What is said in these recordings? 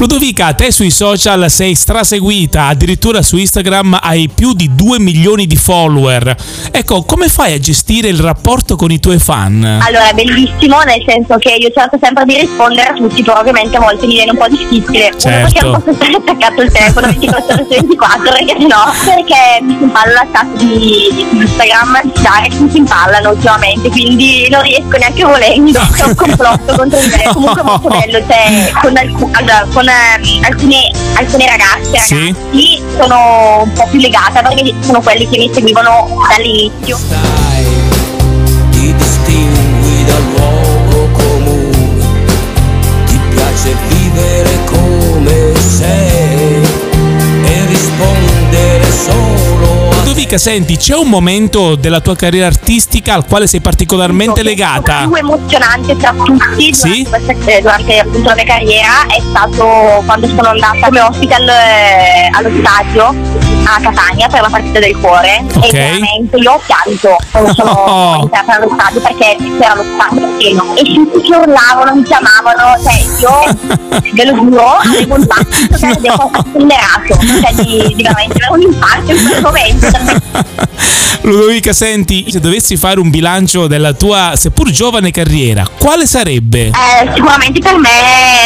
Ludovica, te sui social sei straseguita, addirittura su Instagram hai più di 2 milioni di follower. Ecco, come fai a gestire il rapporto con i tuoi fan? Allora, è bellissimo, nel senso che io cerco sempre di rispondere a tutti, però ovviamente a volte mi viene un po' difficile. Certo. Uno perché non posso stare attaccato il telefono 24 ore su 24, perché no, perché mi si impalla la chat di, Instagram, di direct mi si impallano ultimamente, quindi non riesco neanche volendo. C'è un complotto contro di me. Comunque è molto bello, cioè con, alcu- allora, con alcune, alcune ragazze, Sì. ragazzi, sono un po' più legata perché sono quelli che mi seguivano dall'inizio. stai, solo a Ludovica, senti, c'è un momento della tua carriera artistica al quale sei particolarmente legata? Il più emozionante tra tutti Sì? durante, questa- eh, durante appunto la mia carriera è stato quando sono andata come ospite al- eh, allo stadio a Catania per la partita del cuore Ok. e veramente io ho pianto quando sono Oh. entrata allo stadio perché c'era lo stadio pieno e tutti che urlavano, mi chiamavano, cioè io ve lo giuro avevo un battito che avevo accelerato, cioè di, di veramente un infarto in quel momento. Ludovica, senti, se dovessi fare un bilancio della tua, seppur giovane carriera, quale sarebbe? Eh, sicuramente per me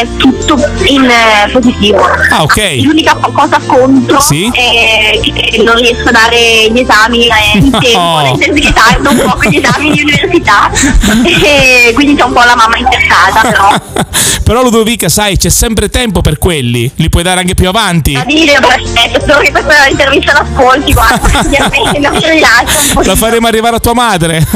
è tutto in eh, positivo. Ah, ok. L'unica cosa contro Sì? è che non riesco a dare gli esami eh, in No. tempo, nel senso che tardo un po' con gli esami di università e quindi c'è un po' la mamma interessata però. Però Ludovica, sai, c'è sempre tempo per quelli. Li puoi dare anche più avanti. Da dire, aspetta, spero che questa intervista l'ascolti, guarda, ovviamente non mi rilascio La faremo arrivare a tua madre.